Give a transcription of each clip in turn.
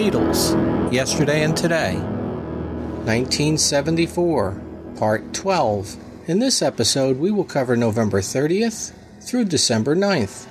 Beatles, Yesterday and Today, 1974, Part 12. In this episode, we will cover November 30th through December 9th.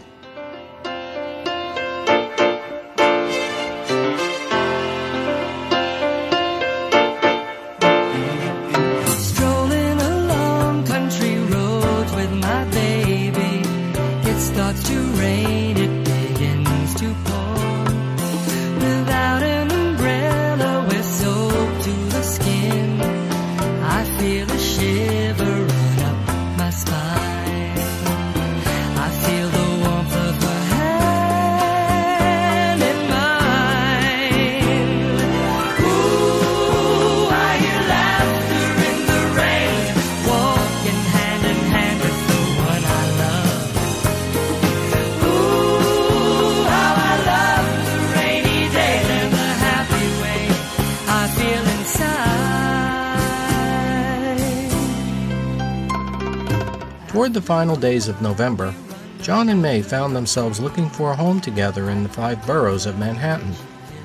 Final days of November, John and May found themselves looking for a home together in the five boroughs of Manhattan.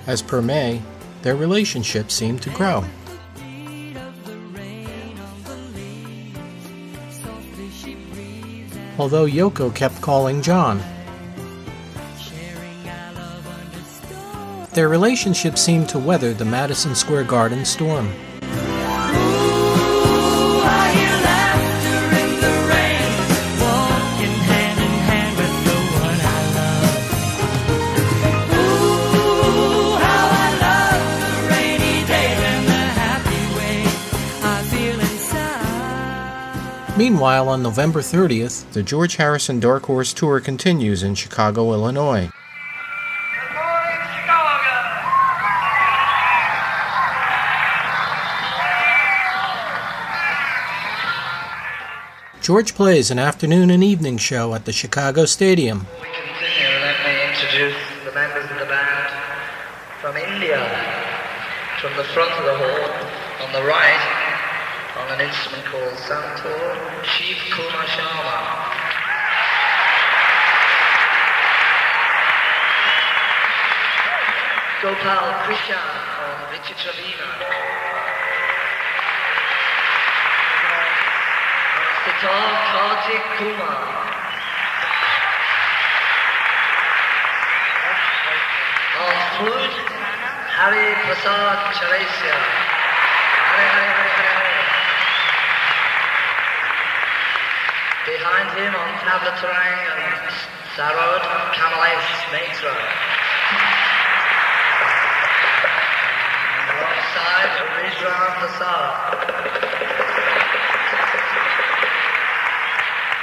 As per May, their relationship seemed to grow. Although Yoko kept calling John, their relationship seemed to weather the Madison Square Garden storm. Meanwhile, on November 30th, the George Harrison Dark Horse Tour continues in Chicago, Illinois. George plays an afternoon and evening show at the Chicago Stadium. We continue. Let me introduce the members of the band from India. From the front of the hall, on the right, on an instrument called Santur, Shiv Kumar Sharma. Gopal Krishan on Vichitravina. On sitar, Kartik Kumar. On flute, Hari Prasad Chaurasia. Hare Hare Hare Hare Hare. Behind him on tabla tarang and sarod, Kamalesh Maitra. Alongside Rijwan Prasad.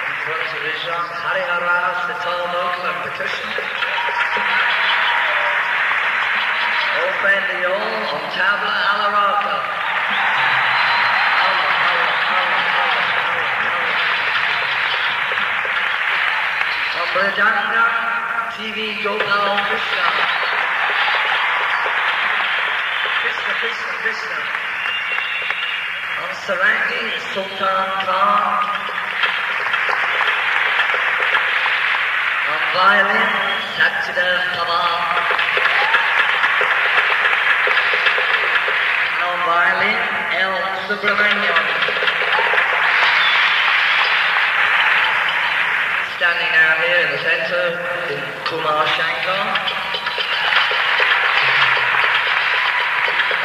In front of Rijwan, Harihara sitar vocal and percussion. Open the all on tabla Alla Rakha. Mridanga, TV Gopal Krishna. Krishna, Krishna, Krishna. On Sarangi, Sultan Khan. On violin, Satyadev Pawar. on violin, L. Subramaniam. Standing down here in the center, is Kumar Shankar.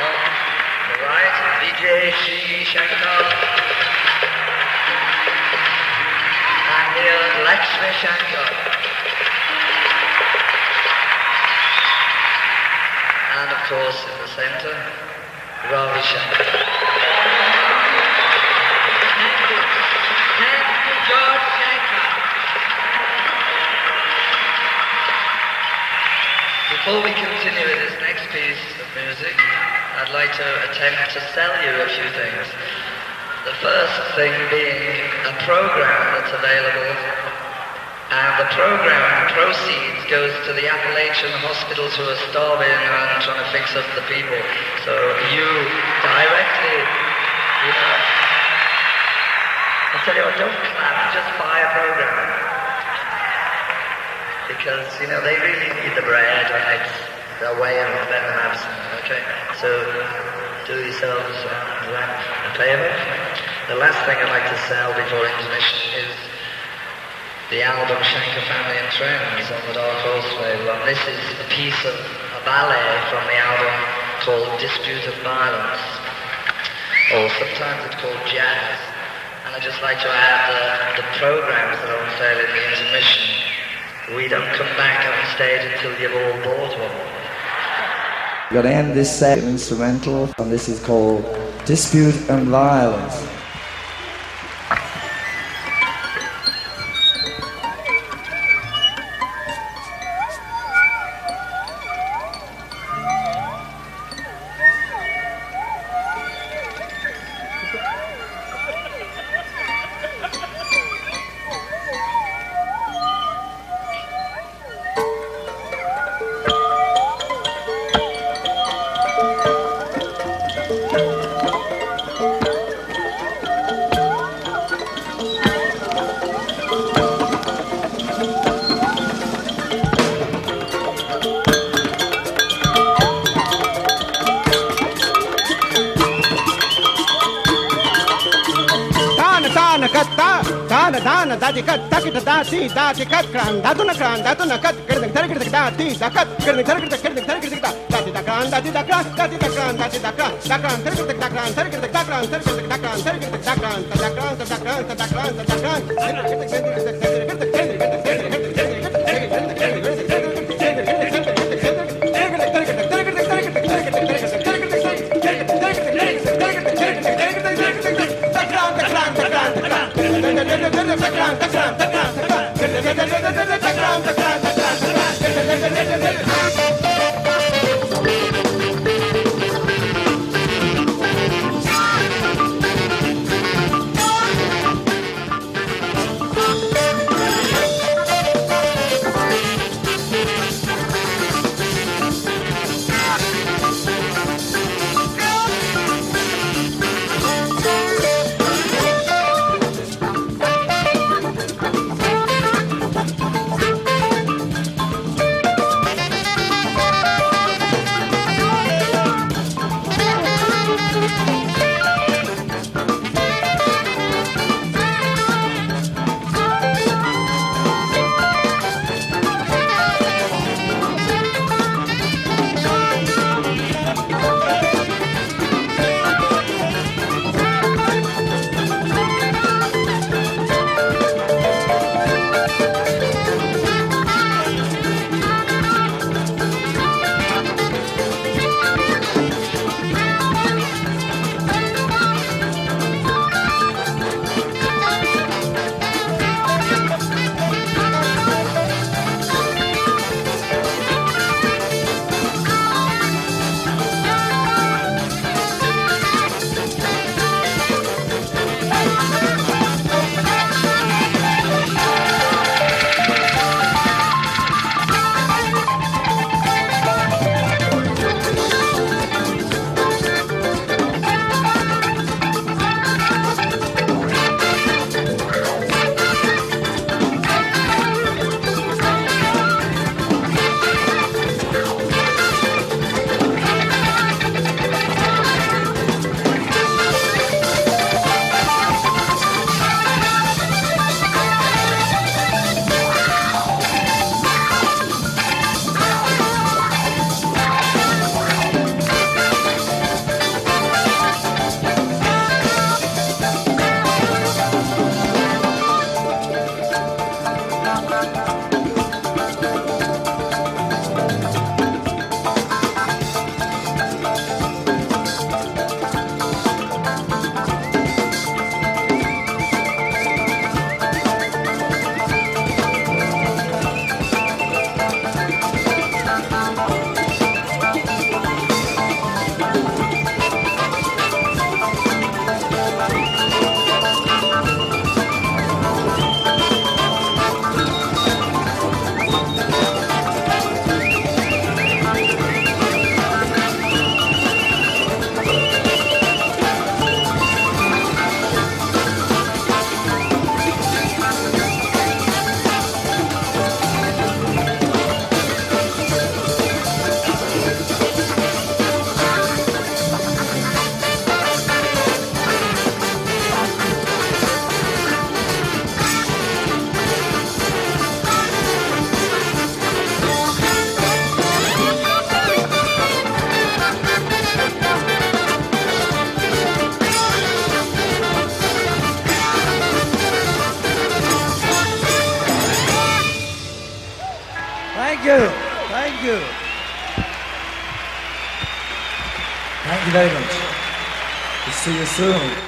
On the right, Vijay Shri Shankar. And here, Lakshmi Shankar. And of course, in the center, Ravi Shankar. Thank you. Thank you, George Shankar. Before we continue with this next piece of music, I'd like to attempt to sell you a few things. The first thing being a program that's available, and the program proceeds goes to the Appalachian hospitals who are starving and trying to fix up the people. So you directly, you know, I tell you what, don't clap, just buy a program because you know they really need the bread and it's a way of them to have some. Okay, so do yourselves uh, a favor. The last thing I'd like to sell before intermission is the album Shankar Family and Friends on the Dark Horse label, and this is a piece of a ballet from the album called Dispute of Violence, or sometimes it's called Jazz. And I'd just like to add the, the programs that are on sale in the intermission. We don't come back on stage until you've all bought one. We're gonna end this set instrumental, and this is called Dispute and Violence. tacran serigüenta cran serigüenta cran serigüenta cran serigüenta cran serigüenta cran serigüenta cran serigüenta cran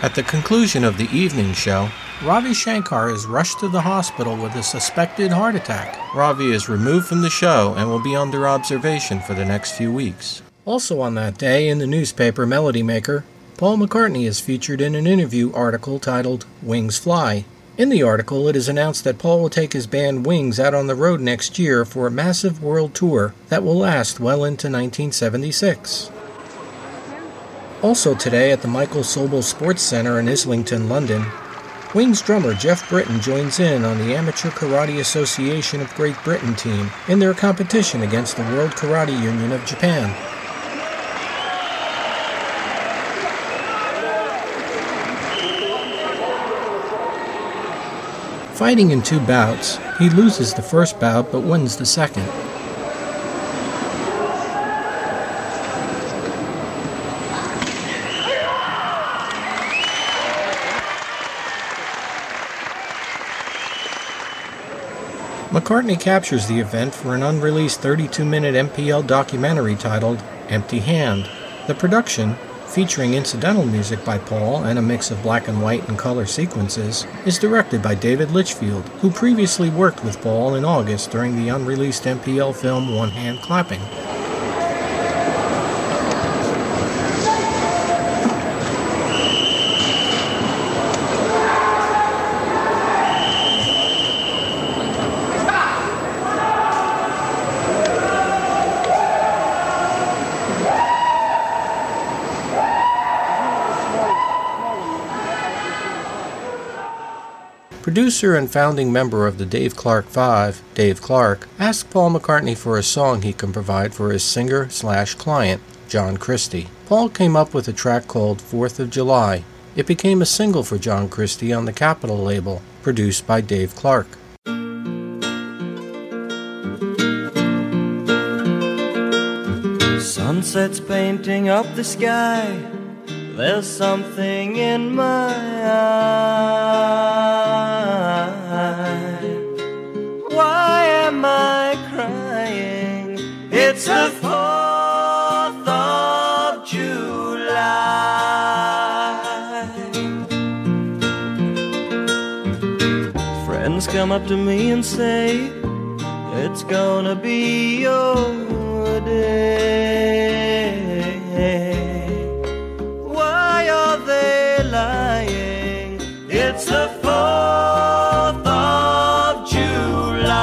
At the conclusion of the evening show, Ravi Shankar is rushed to the hospital with a suspected heart attack. Ravi is removed from the show and will be under observation for the next few weeks. Also on that day, in the newspaper Melody Maker, Paul McCartney is featured in an interview article titled Wings Fly. In the article, it is announced that Paul will take his band Wings out on the road next year for a massive world tour that will last well into 1976. Also today at the Michael Sobell Sports Centre in Islington, London, Wings drummer Geoff Britton joins in on the Amateur Karate Association of Great Britain team in their competition against the World Karate Union of Japan. Fighting in two bouts, he loses the first bout but wins the second. McCartney captures the event for an unreleased 32 minute MPL documentary titled Empty Hand. The production, featuring incidental music by Paul and a mix of black and white and color sequences, is directed by David Litchfield, who previously worked with Paul in August during the unreleased MPL film One Hand Clapping. Producer and founding member of the Dave Clark Five, Dave Clark, asked Paul McCartney for a song he can provide for his singer slash client, John Christie. Paul came up with a track called Fourth of July. It became a single for John Christie on the Capitol label, produced by Dave Clark. Sunset's painting up the sky. There's something in my eye. Come up to me and say, It's gonna be your day. Why are they lying? It's the 4th of July.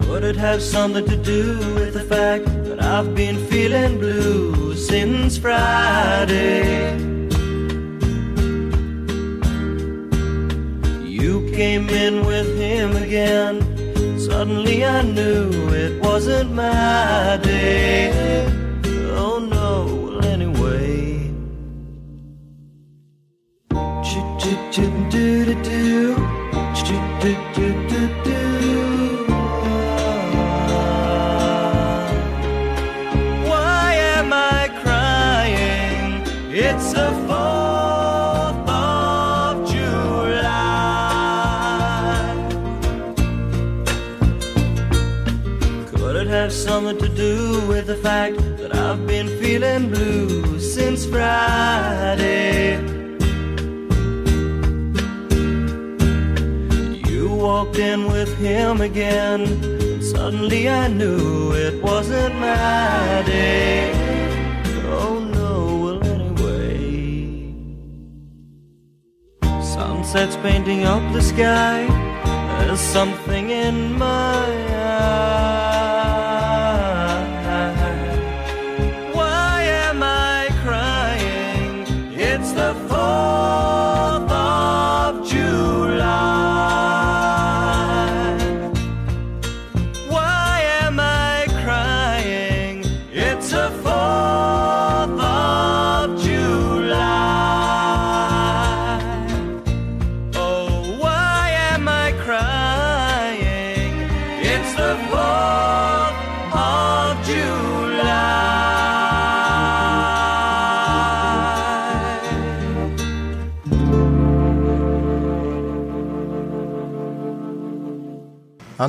Could it have something to do with the fact that I've been feeling blue since Friday? Came in with him again. Suddenly I knew it wasn't my day. Oh no, well anyway. Why am I crying? It's the something to do with the fact that I've been feeling blue since Friday? You walked in with him again. and Suddenly I knew it wasn't my day. Oh no, well anyway. Sunset's painting up the sky. There's something in my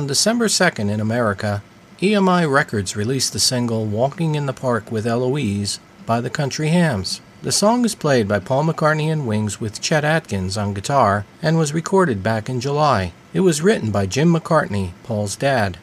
On December 2nd in America, EMI Records released the single Walking in the Park with Eloise by the Country Hams. The song is played by Paul McCartney and Wings with Chet Atkins on guitar and was recorded back in July. It was written by Jim McCartney, Paul's dad.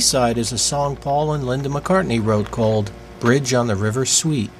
Side is a song Paul and Linda McCartney wrote called Bridge on the River Suite.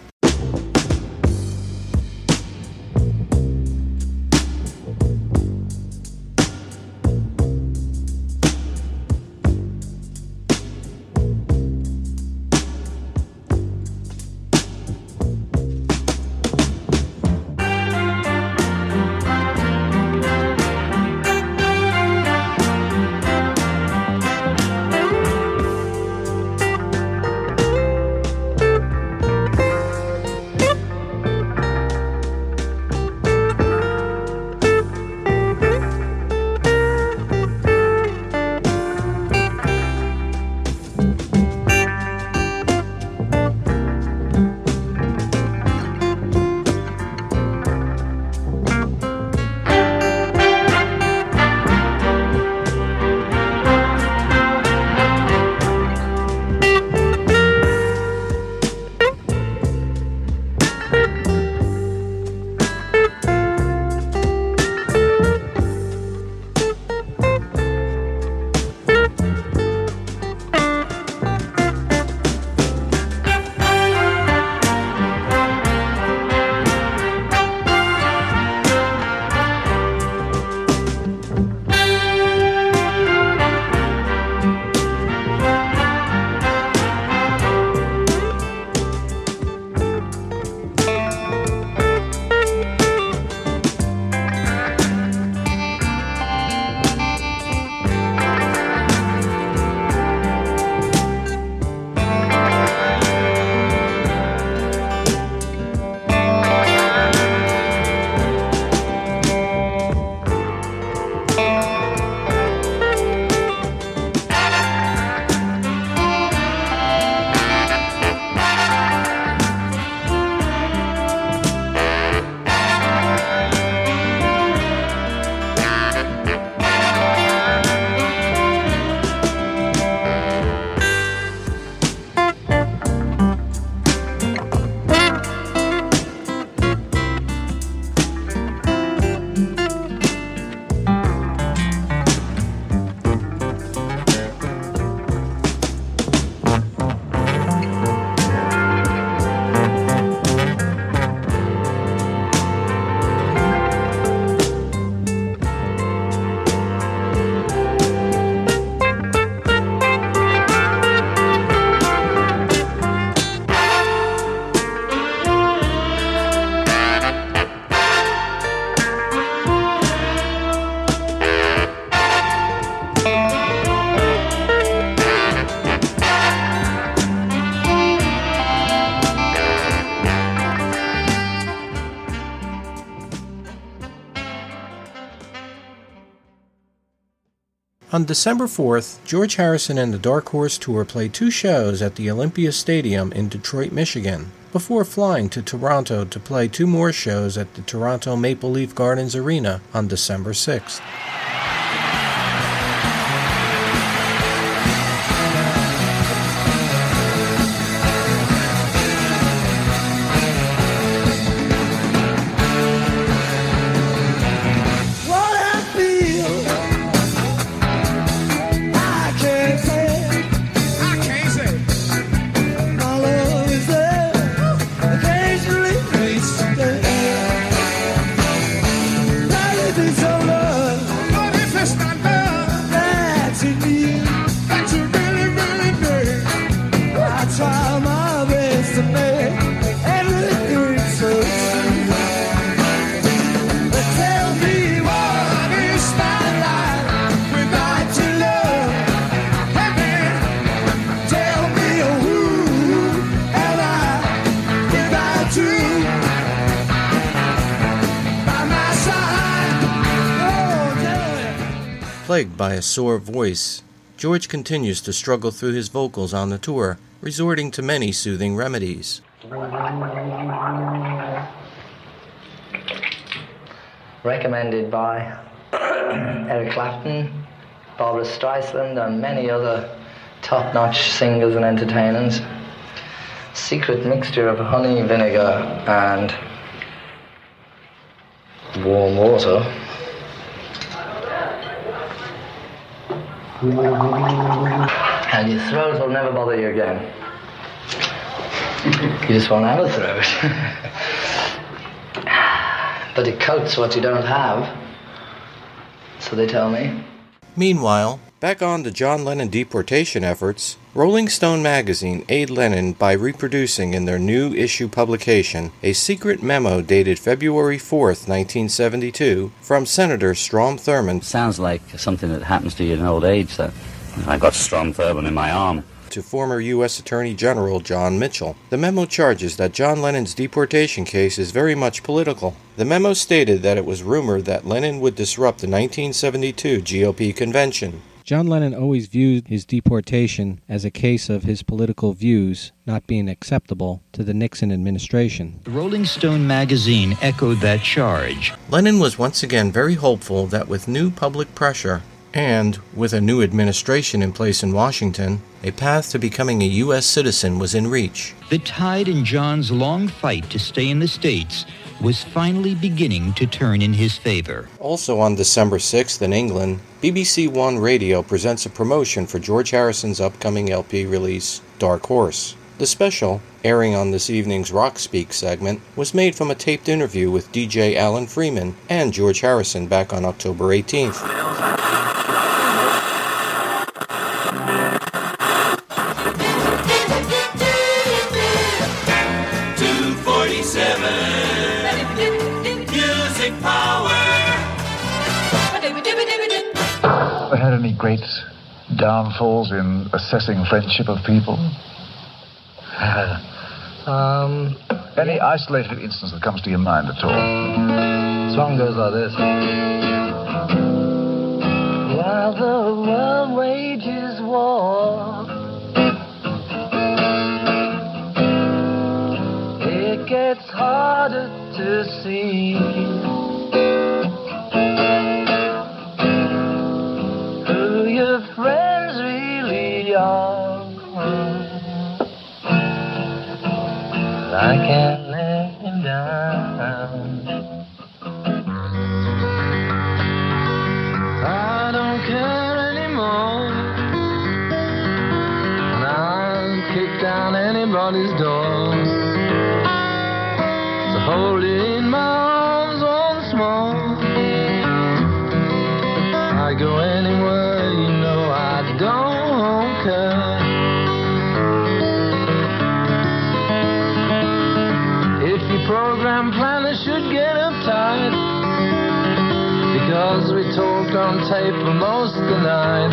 On December 4th, George Harrison and the Dark Horse Tour played two shows at the Olympia Stadium in Detroit, Michigan, before flying to Toronto to play two more shows at the Toronto Maple Leaf Gardens Arena on December 6th. Sore voice, George continues to struggle through his vocals on the tour, resorting to many soothing remedies. recommended by Eric Clapton, Barbra Streisand, and many other top notch singers and entertainers. Secret mixture of honey, vinegar, and warm water. And your throat will never bother you again. You just won't have a throat. but it coats what you don't have. So they tell me. Meanwhile, back on the John Lennon deportation efforts, Rolling Stone magazine aid Lennon by reproducing in their new issue publication a secret memo dated February 4th, 1972, from Senator Strom Thurmond Sounds like something that happens to you in old age. That I've got Strom Thurmond in my arm. to former U.S. Attorney General John Mitchell. The memo charges that John Lennon's deportation case is very much political. The memo stated that it was rumored that Lennon would disrupt the 1972 GOP convention. John Lennon always viewed his deportation as a case of his political views not being acceptable to the Nixon administration. The Rolling Stone magazine echoed that charge. Lennon was once again very hopeful that with new public pressure and with a new administration in place in Washington, a path to becoming a U.S. citizen was in reach. The tide in John's long fight to stay in the States was finally beginning to turn in his favor. Also on December 6th in England, BBC One Radio presents a promotion for George Harrison's upcoming LP release, Dark Horse. The special, airing on this evening's Rock Speak segment, was made from a taped interview with DJ Alan Freeman and George Harrison back on October 18th. Ever had any great downfalls in assessing friendship of people? Um, Any isolated instance that comes to your mind at all? The song goes like this. While the world wages war, it gets harder to see who your friends really are. I can't let him down. I don't care anymore. And I'll kick down anybody's door. Hold in my arms once more. I go anywhere, program planner should get uptight because we talked on tape for most of the night.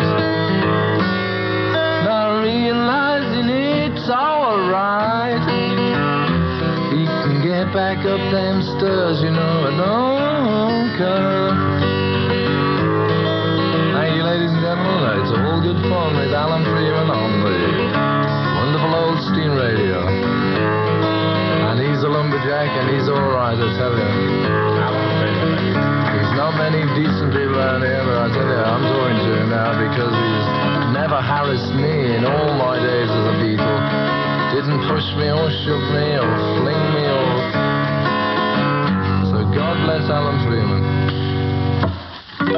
Not realizing it's alright. You can get back up them stairs, you know I don't care. You, ladies and gentlemen. It's all good fun with Alan Freeman on the wonderful old steam radio. And he's and he's alright, I tell you. There's not many decent people around here, but I tell you, I'm talking to him now because he's never harassed me in all my days as a Beatle. Didn't push me or shoot me or fling me or. So God bless Alan Freeman.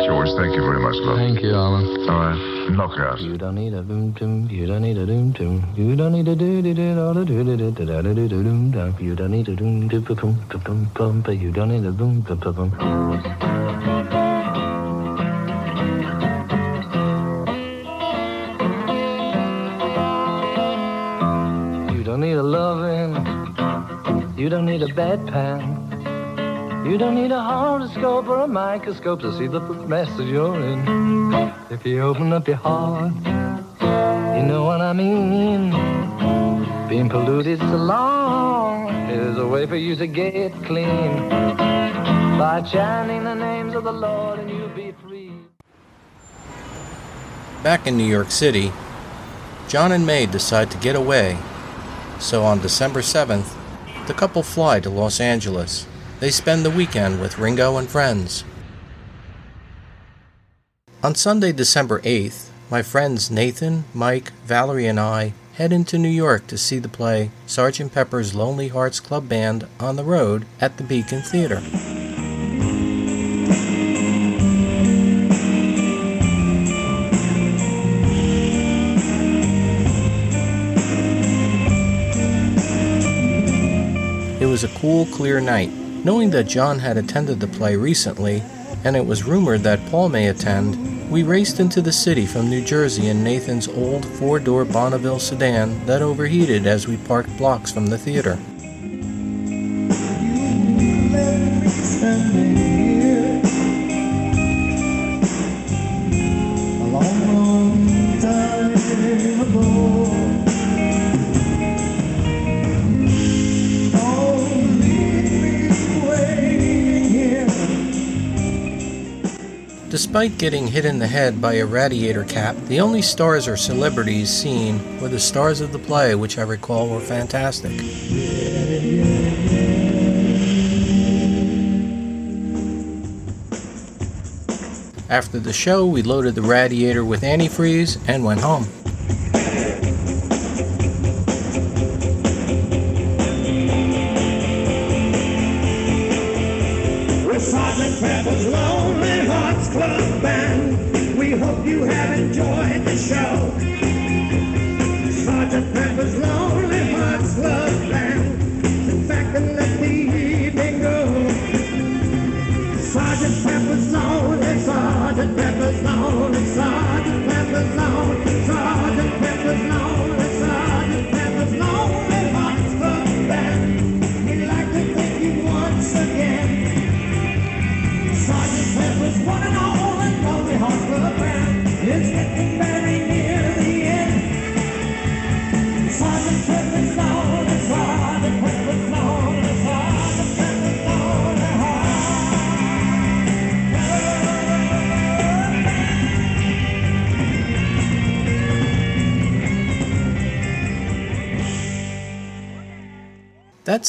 George, thank you very much, love. Thank you, Alan. All right, knockout. You don't need a boom boom. You don't need a doom doom. You don't need a do do do do do do do do do do do do doom dum. You don't need a doom do boom boom boom boom. But you don't need a boom boom boom boom. You don't need a loving. You don't need a bedpan. You don't need a horoscope or a microscope to see the message you're in. If you open up your heart, you know what I mean. Being polluted so long is a way for you to get clean. By chanting the names of the Lord and you'll be free. Back in New York City, John and May decide to get away. So on December 7th, the couple fly to Los Angeles. They spend the weekend with Ringo and friends. On Sunday, December 8th, my friends Nathan, Mike, Valerie, and I head into New York to see the play Sgt. Pepper's Lonely Hearts Club Band on the Road at the Beacon Theater. It was a cool, clear night. Knowing that John had attended the play recently, and it was rumored that Paul may attend, we raced into the city from New Jersey in Nathan's old four door Bonneville sedan that overheated as we parked blocks from the theater. Despite getting hit in the head by a radiator cap, the only stars or celebrities seen were the stars of the play, which I recall were fantastic. After the show, we loaded the radiator with antifreeze and went home.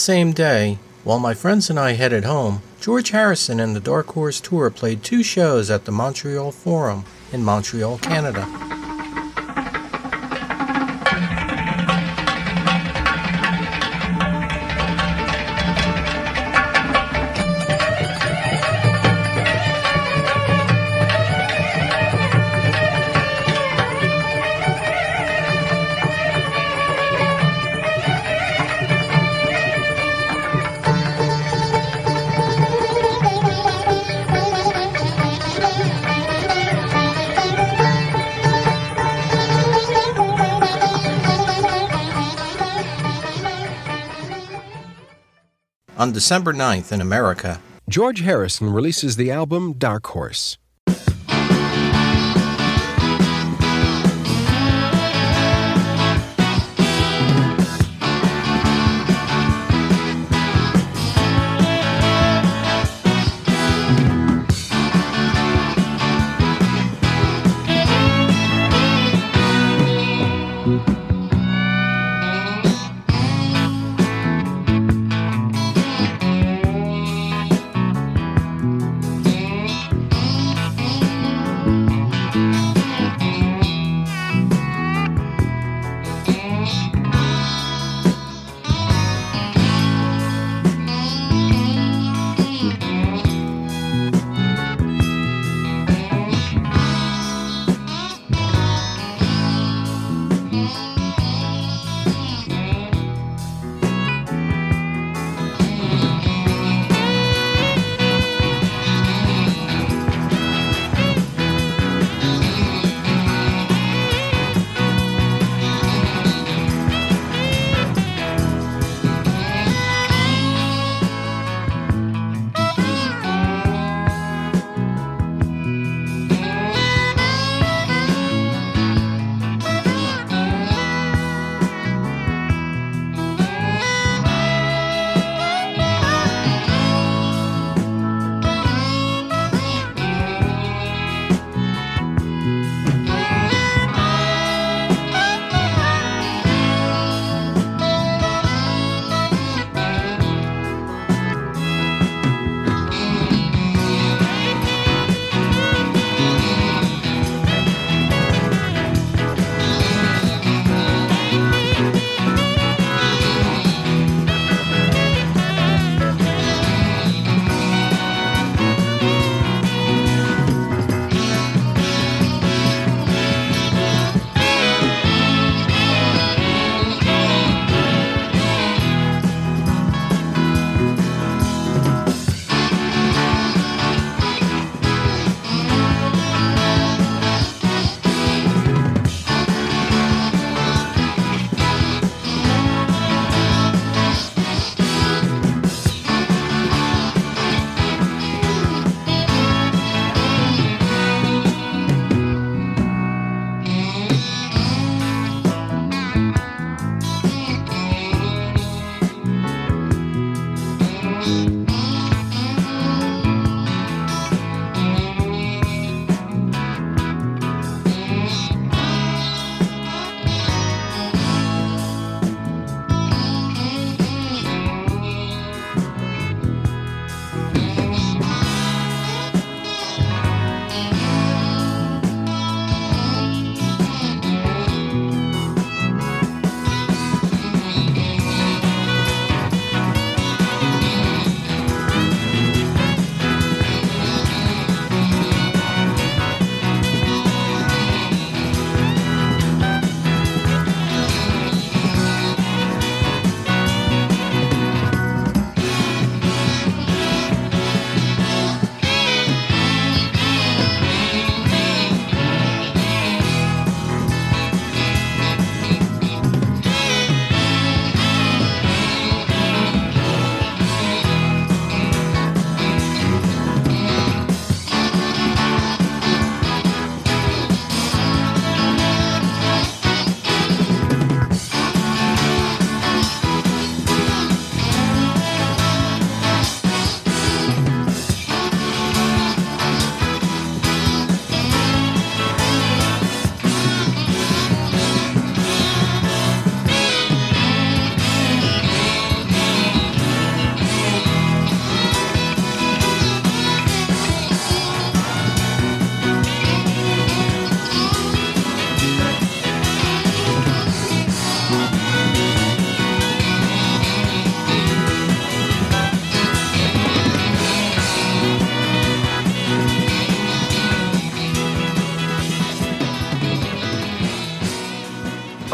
Same day, while my friends and I headed home, George Harrison and the Dark Horse Tour played two shows at the Montreal Forum in Montreal, Canada. On December 9th in America, George Harrison releases the album Dark Horse.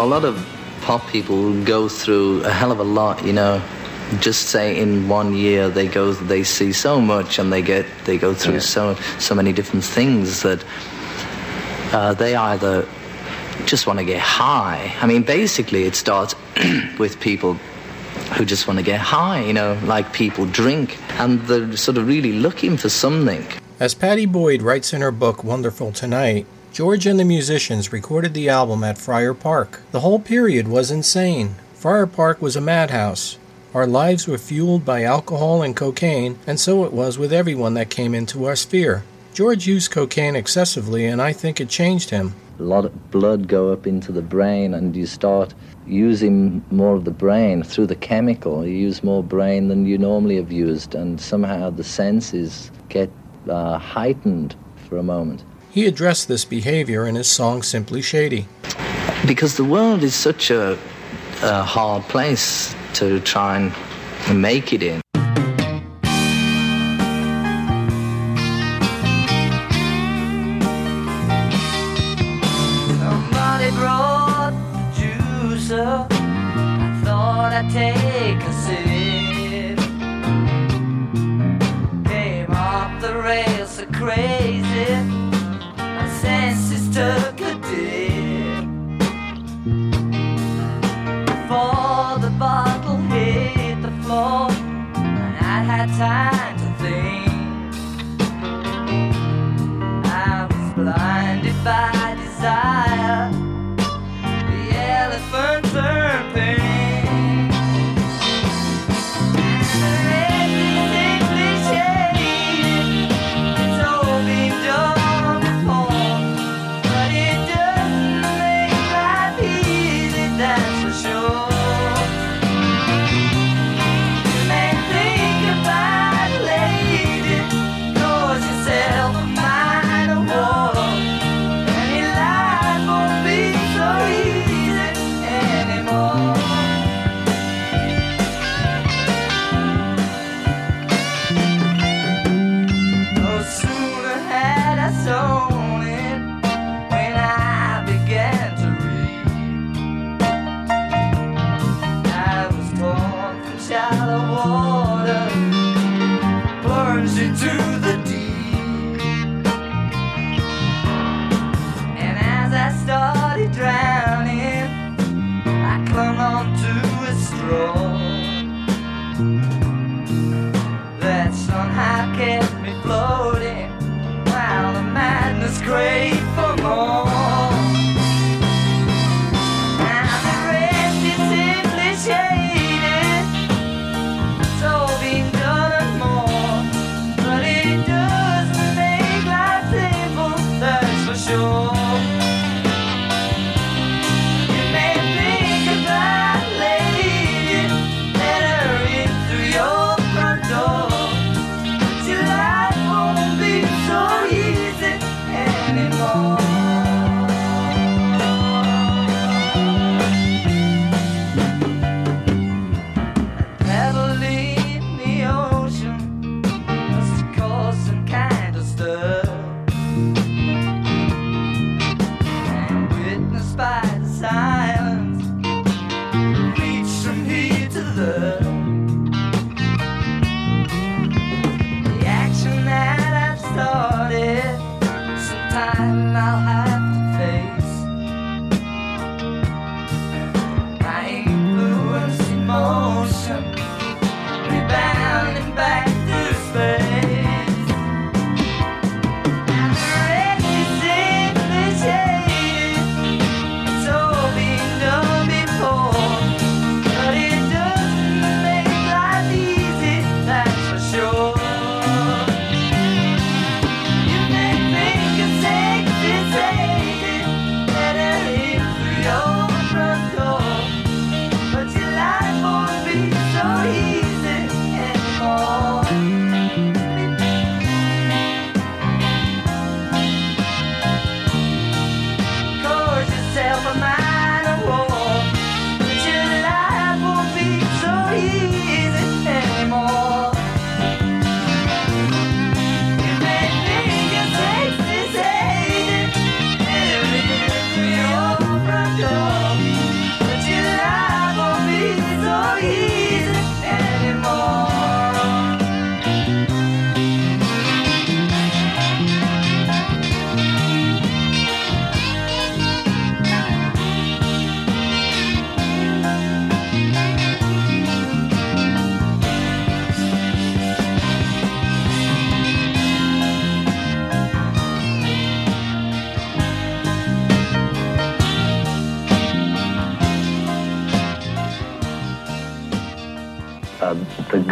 Lot of pop people go through a hell of a lot, you know. Just say in one year they go, they see so much, and they get, they go through so so many different things that uh, they either just want to get high. I mean, basically, it starts with people who just want to get high, you know, like people drink, and they're sort of really looking for something. As Pattie Boyd writes in her book Wonderful Tonight, George and the musicians recorded the album at Friar Park. The whole period was insane. Friar Park was a madhouse. Our lives were fueled by alcohol and cocaine, and so it was with everyone that came into our sphere. George used cocaine excessively, and I think it changed him. A lot of blood go up into the brain, and you start using more of the brain through the chemical. You use more brain than you normally have used, and somehow the senses get uh, heightened for a moment. He addressed this behavior in his song Simply Shady. Because the world is such a, a hard place to try and make it in.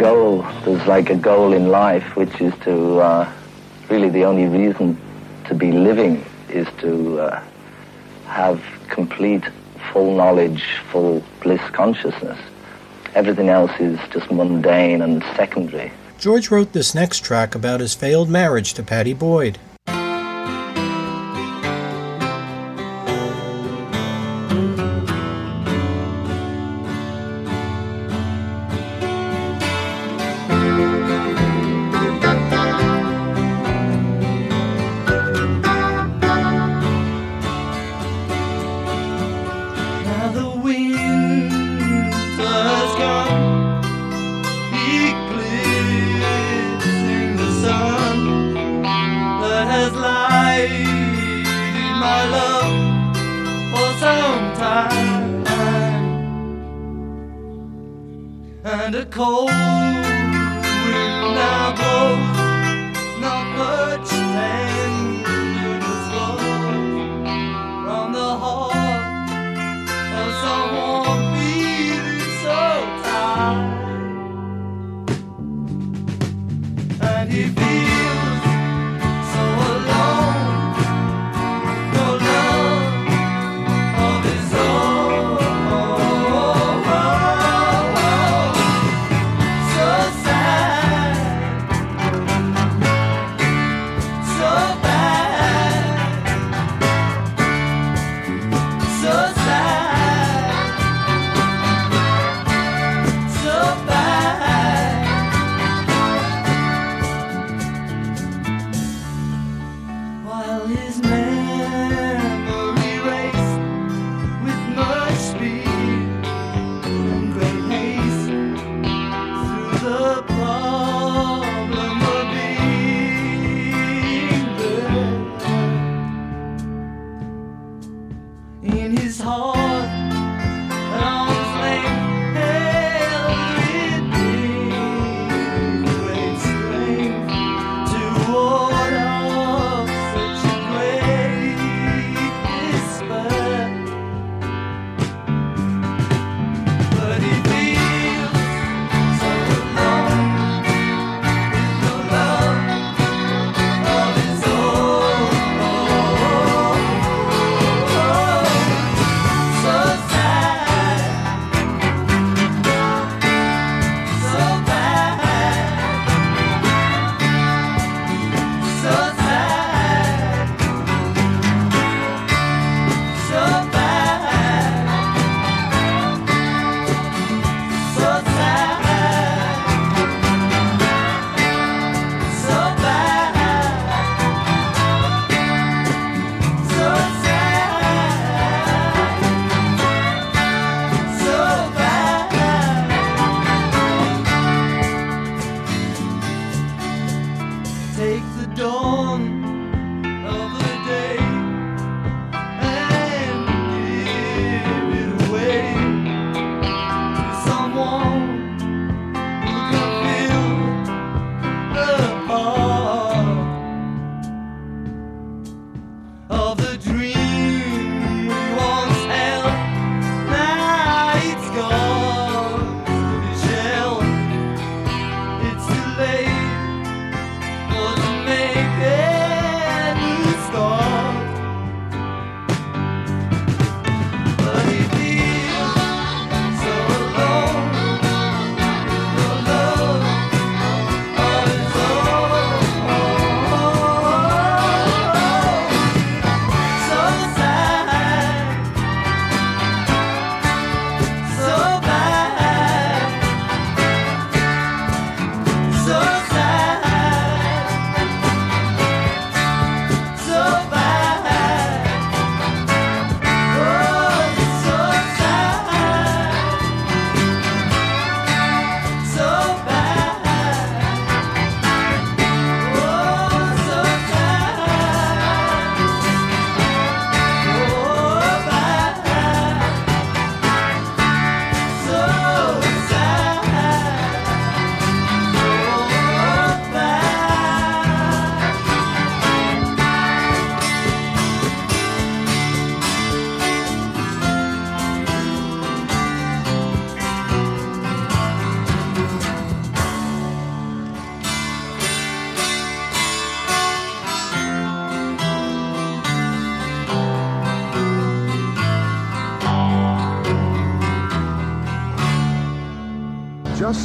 Goal, there's like a goal in life, which is to uh, really the only reason to be living is to uh, have complete, full knowledge, full bliss consciousness. Everything else is just mundane and secondary. George wrote this next track about his failed marriage to Pattie Boyd.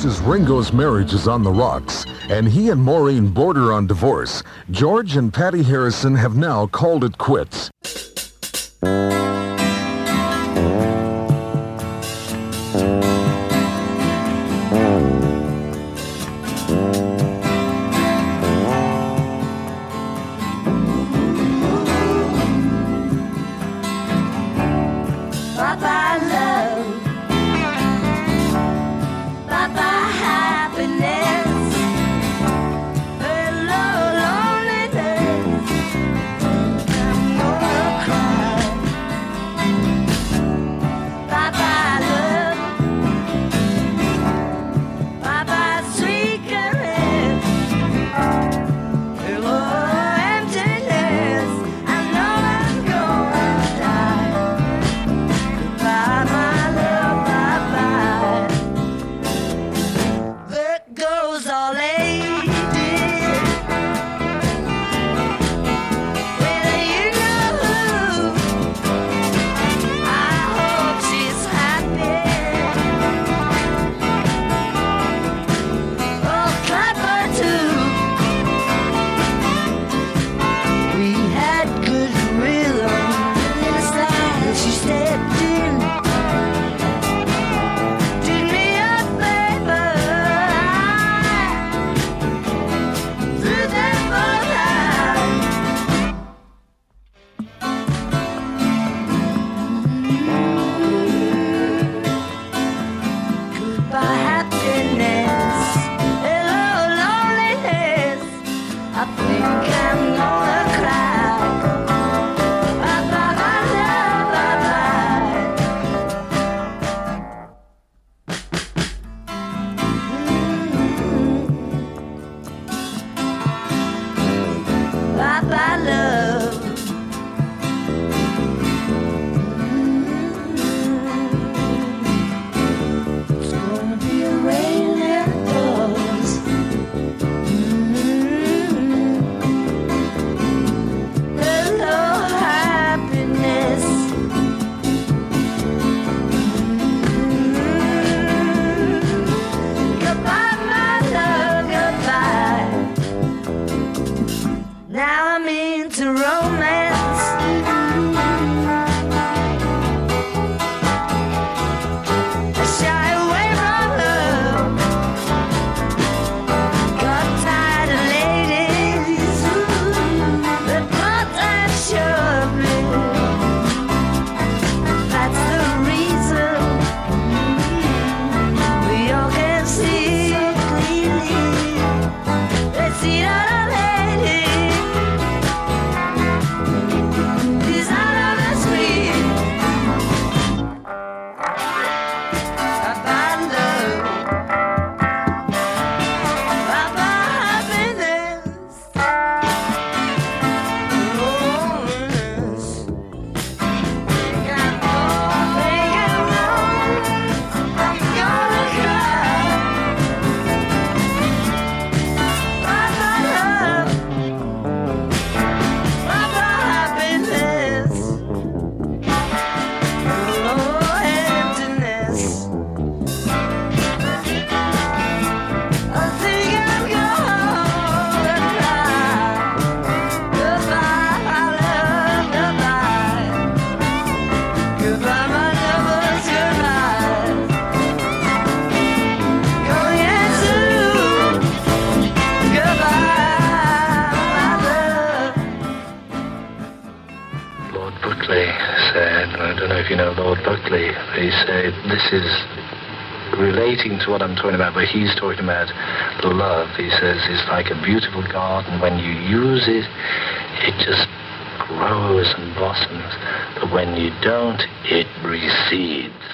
just as Ringo's marriage is on the rocks and he and Maureen border on divorce, George and Pattie Harrison have now called it quits. talking about, but he's talking about love. He says it's like a beautiful garden. When you use it, it just grows and blossoms. But when you don't, it recedes.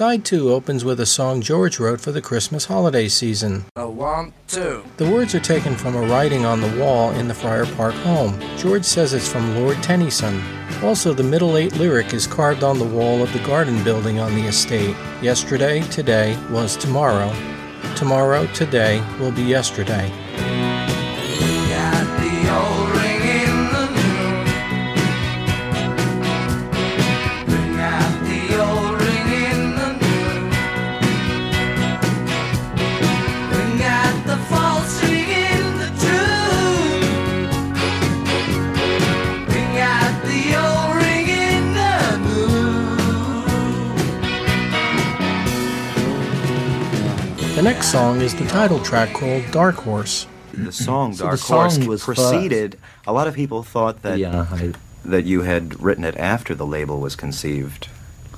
Side 2 opens with a song George wrote for the Christmas holiday season. A one, two. The words are taken from a writing on the wall in the Friar Park home. George says it's from Lord Tennyson. Also, the middle eight lyric is carved on the wall of the garden building on the estate. Yesterday, today was tomorrow. Tomorrow, today will be yesterday. The next song is the title track called Dark Horse. The song So the Dark song Horse was preceded. A lot of people thought that Yeah, I- that you had written it after the label was conceived,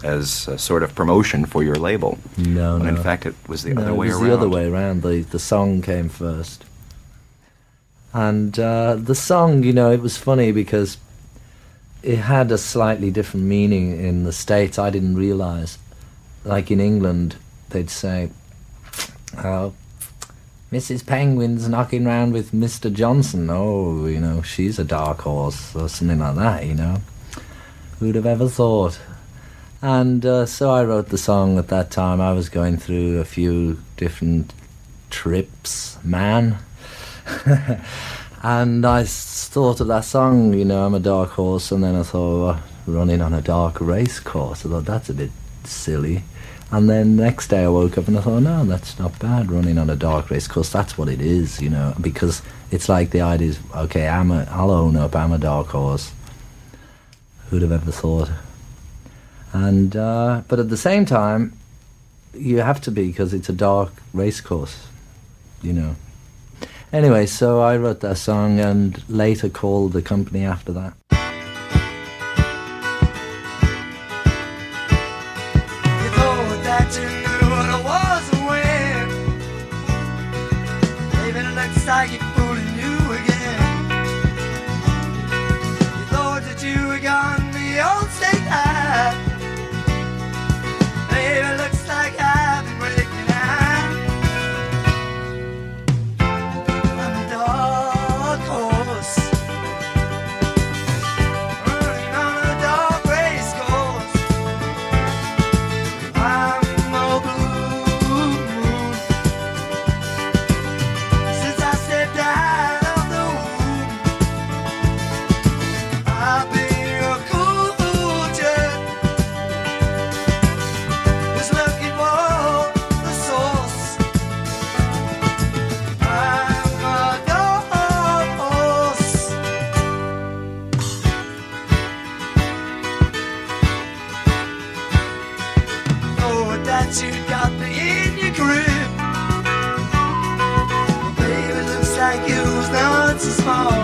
as a sort of promotion for your label. No, when no. in fact it was the no, other it way was around. the other way around. The the song came first, and uh, the song, you know, it was funny because it had a slightly different meaning in the states. I didn't realize, like in England, they'd say, "Oh, Mrs. Penguin's knocking round with Mr. Johnson. Oh, you know, she's a dark horse or something like that. You know, who'd have ever thought?" And uh, so I wrote the song at that time. I was going through a few different trips, man. and I thought of that song, you know, I'm a dark horse, and then I thought, running on a dark race course. I thought, that's a bit silly. And then next day I woke up and I thought, no, that's not bad, running on a dark race course. That's what it is, you know, because it's like the idea is, okay, I'm a, I'll own up, I'm a dark horse. Who'd have ever thought? And uh, but at the same time, you have to be because it's a dark race course, you know. Anyway, so I wrote that song and later called the company after that. It you got me in your grip. Baby, looks like was not so small.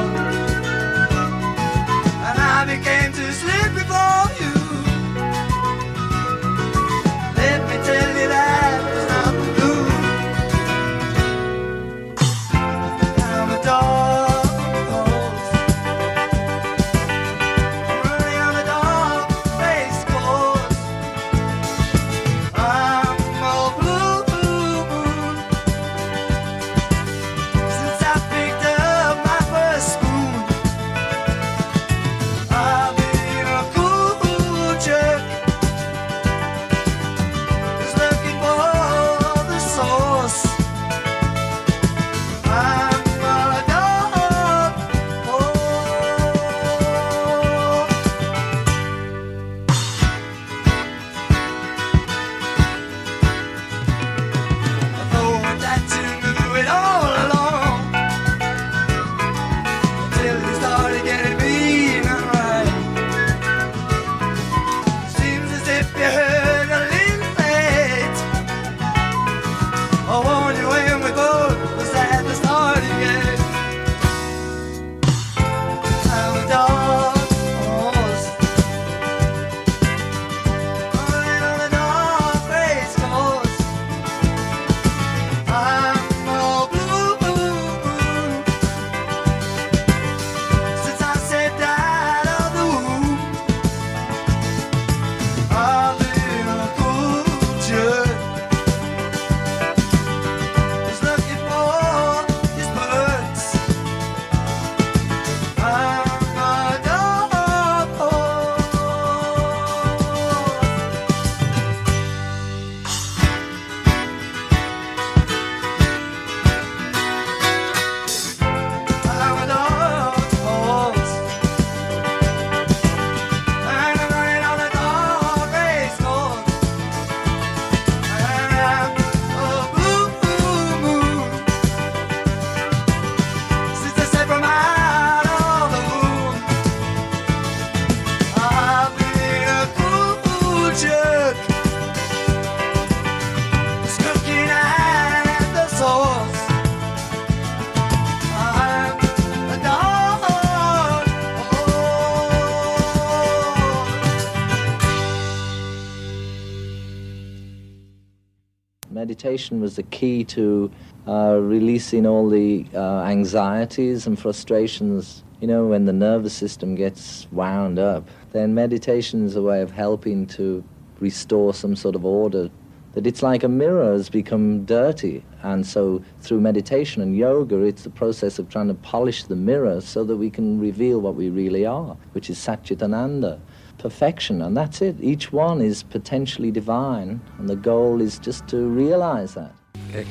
Meditation was the key to uh, releasing all the uh, anxieties and frustrations. You know, when the nervous system gets wound up, then meditation is a way of helping to restore some sort of order. That it's like a mirror has become dirty, and so through meditation and yoga, it's the process of trying to polish the mirror so that we can reveal what we really are, which is Satchitananda, perfection, and that's it. Each one is potentially divine, and the goal is just to realize that. Get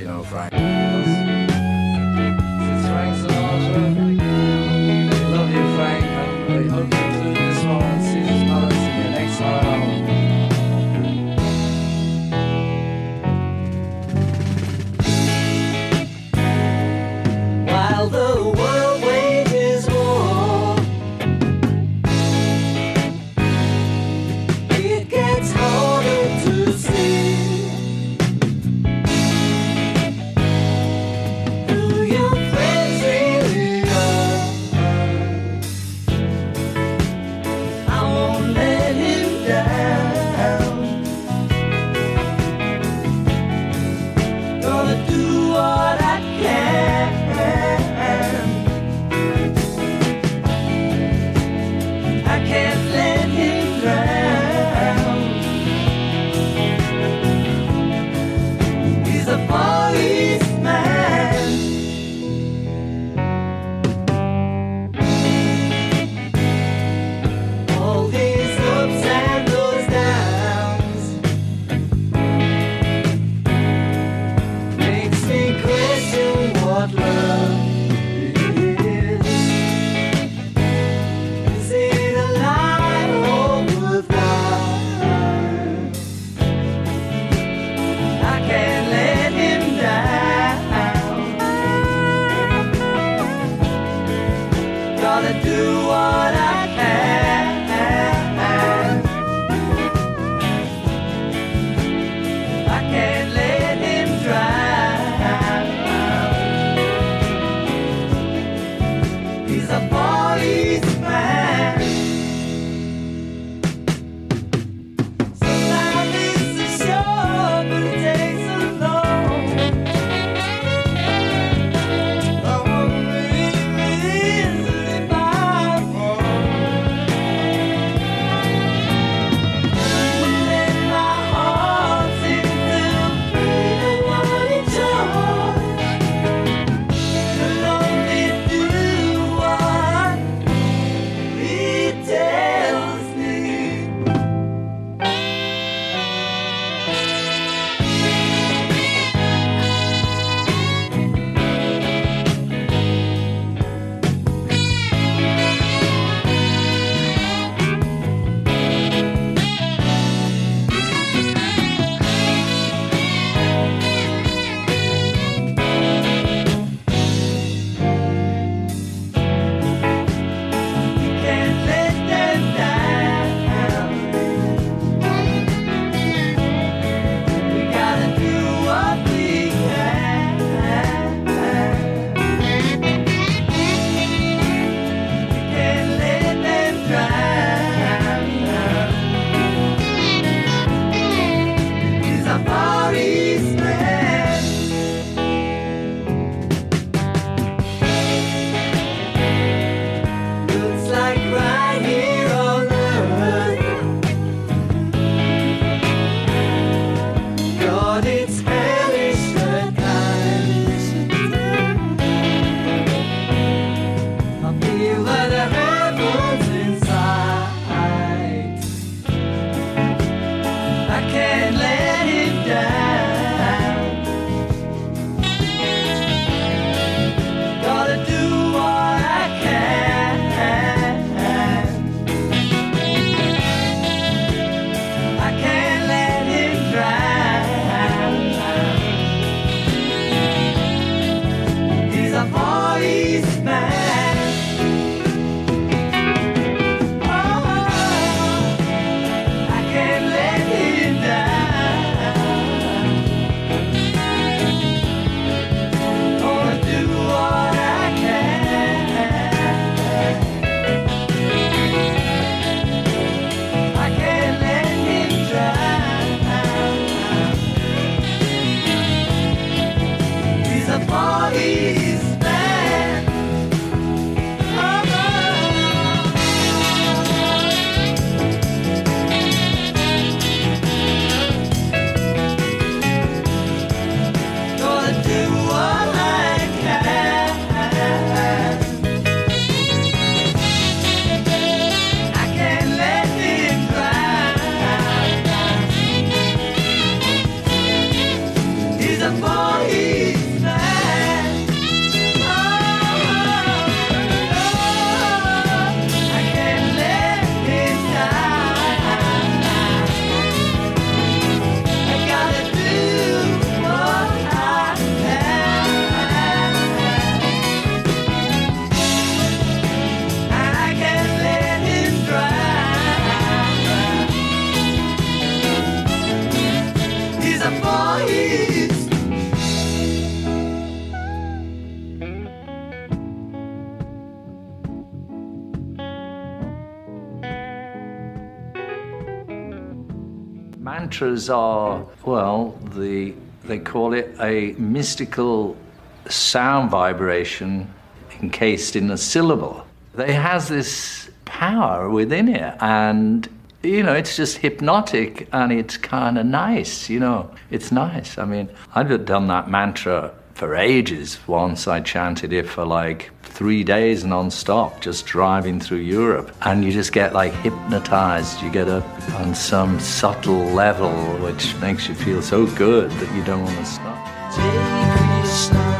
you know, Frank. Those are, well, the they call it a mystical sound vibration encased in a syllable. They has this power within it and you know, it's just hypnotic and it's kind of nice, you know. It's nice. I mean, I've done that mantra for ages. Once I chanted it for like three days non-stop, just driving through Europe. And you just get like hypnotized. You get up on some subtle level which makes you feel so good that you don't want to stop.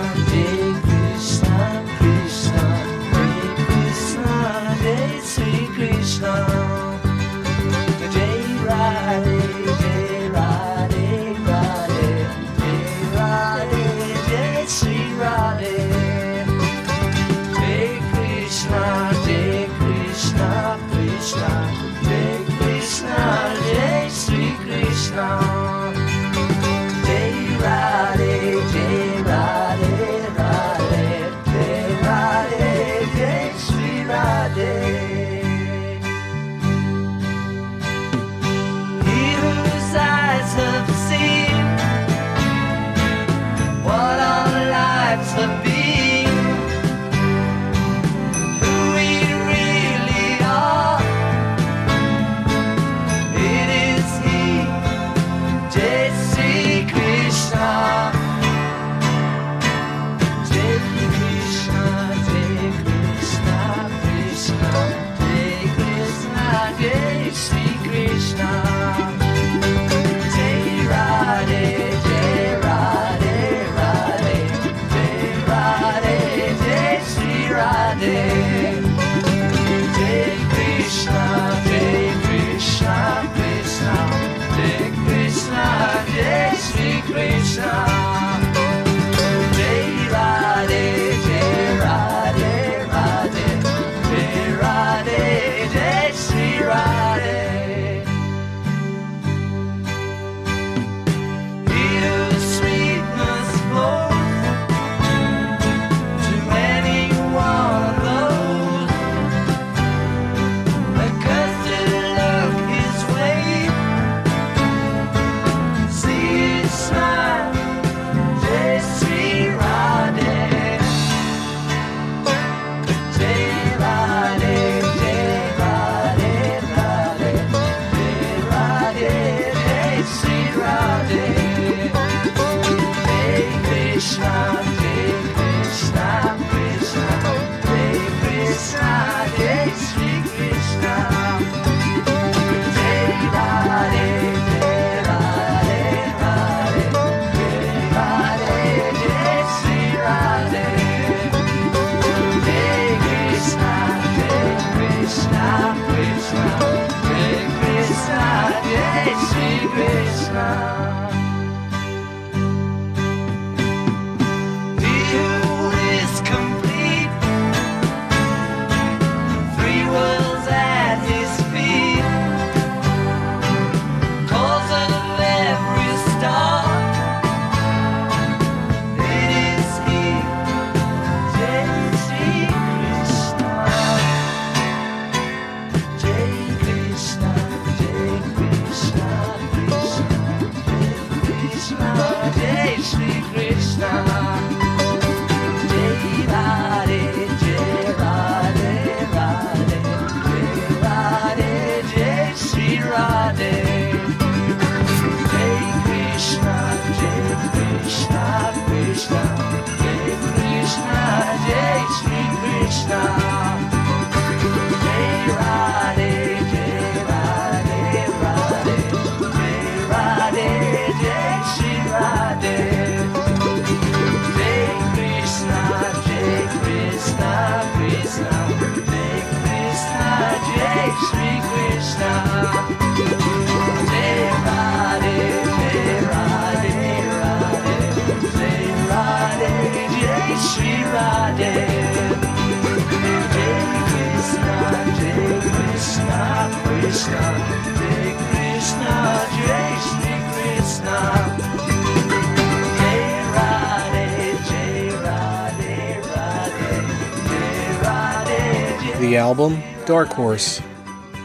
dark horse.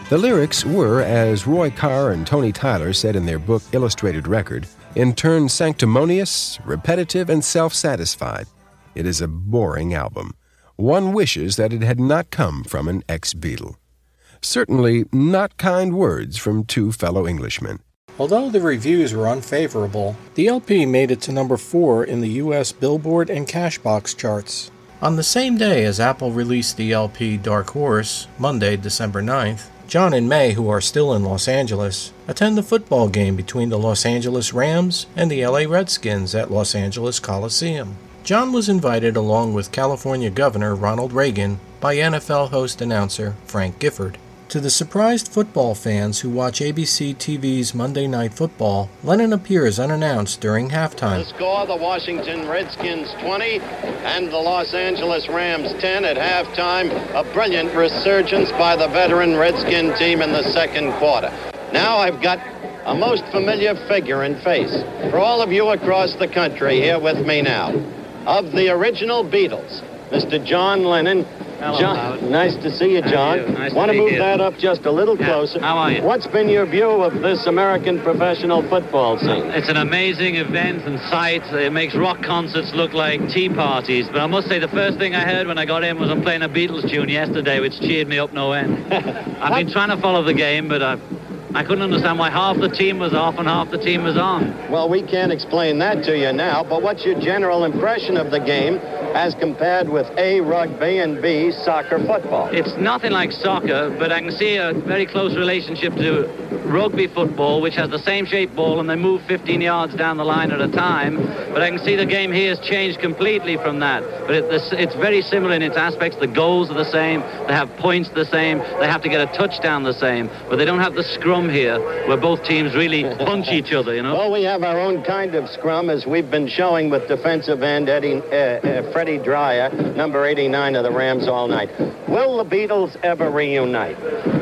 The lyrics were, as Roy Carr and Tony Tyler said in their book Illustrated Record, in turn sanctimonious, repetitive, and self satisfied. It is a boring album. One wishes that it had not come from an ex Beatle. Certainly not kind words from two fellow Englishmen. Although the reviews were unfavorable, the LP made it to number four in the US Billboard and Cashbox charts. On the same day as Apple released the LP Dark Horse, Monday, December 9th, John and May, who are still in Los Angeles, attend the football game between the Los Angeles Rams and the LA Redskins at Los Angeles Coliseum. John was invited along with California Governor Ronald Reagan by NFL host announcer Frank Gifford. To the surprised football fans who watch ABC TV's Monday Night Football, Lennon appears unannounced during halftime. The Score the Washington Redskins 20 and the Los Angeles Rams 10 at halftime. A brilliant resurgence by the veteran Redskin team in the second quarter. Now I've got a most familiar figure and face for all of you across the country here with me now. Of the original Beatles, Mr. John Lennon. Hello, John, Howard. nice to see you, John. you? Nice Want to be move here. that up just a little Yeah. closer? How are you? What's been your view of this American professional football scene? It's an amazing event and sight. It makes rock concerts look like tea parties. But I must say, the first thing I heard when I got in was I'm playing a Beatles tune yesterday, which cheered me up no end. I've been trying to follow the game, but I, I couldn't understand why half the team was off and half the team was on. Well, we can't explain that to you now, but what's your general impression of the game as compared with A, rugby, and B, soccer football? It's nothing like soccer, but I can see a very close relationship to rugby football, which has the same shaped ball and they move 15 yards down the line at a time. But I can see the game here has changed completely from that. But it, it's very similar in its aspects. The goals are the same. They have points the same. They have to get a touchdown the same. But they don't have the scrum here, where both teams really punch each other. You know. Well, we have our own kind of scrum, as we've been showing with defensive end Eddie, uh, uh, Freddie Dryer, number 89 of the Rams all night. Will the Beatles ever reunite?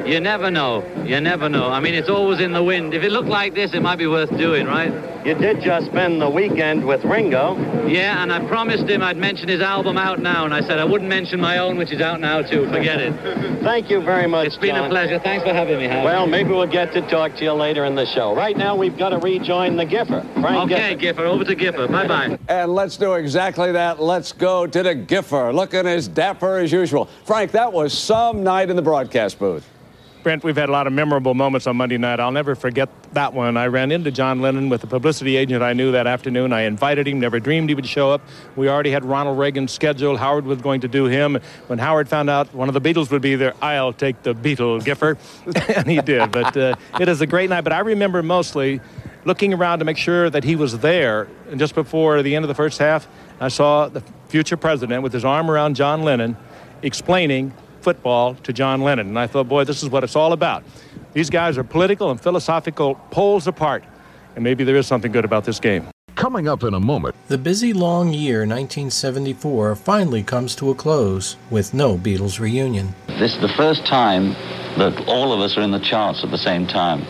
You never know. You never know. I mean, it's always in the wind. If it looked like this, it might be worth doing, right? You did just spend the weekend with Ringo. Yeah, and I promised him I'd mention his album out now, and I said I wouldn't mention my own, which is out now too. Forget it. Thank you very much. It's been John. a pleasure. Thanks for having me, Howard. Well, maybe we'll get to talk to you later in the show. Right now, we've got to rejoin the Giffer. Frank okay, Giffer. Over to Giffer. Bye bye. And let's do exactly that. Let's go to the Giffer, looking as dapper as usual. Frank, that was some night in the broadcast booth. Brent, we've had a lot of memorable moments on Monday night. I'll never forget that one. I ran into John Lennon with a publicity agent I knew that afternoon. I invited him, never dreamed he would show up. We already had Ronald Reagan scheduled. Howard was going to do him. When Howard found out one of the Beatles would be there, I'll take the Beatle Giffer. and he did. But uh, it is a great night. But I remember mostly looking around to make sure that he was there. And just before the end of the first half, I saw the future president with his arm around John Lennon explaining football to John Lennon. And I thought, boy, this is what it's all about. These guys are political and philosophical poles apart. And maybe there is something good about this game. Coming up in a moment. The busy long year 1974 finally comes to a close with no Beatles reunion. This is the first time that all of us are in the charts at the same time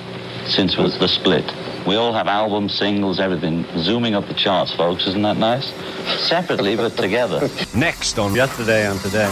since was the split. We all have albums, singles, everything zooming up the charts, folks. Isn't that nice? Separately, but together. Next on Yesterday and Today.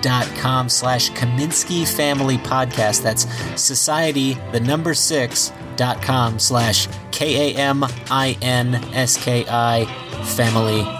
society6.com slash Kaminsky Family Podcast. That's society, the number six, dot com slash K A M I N S K I Family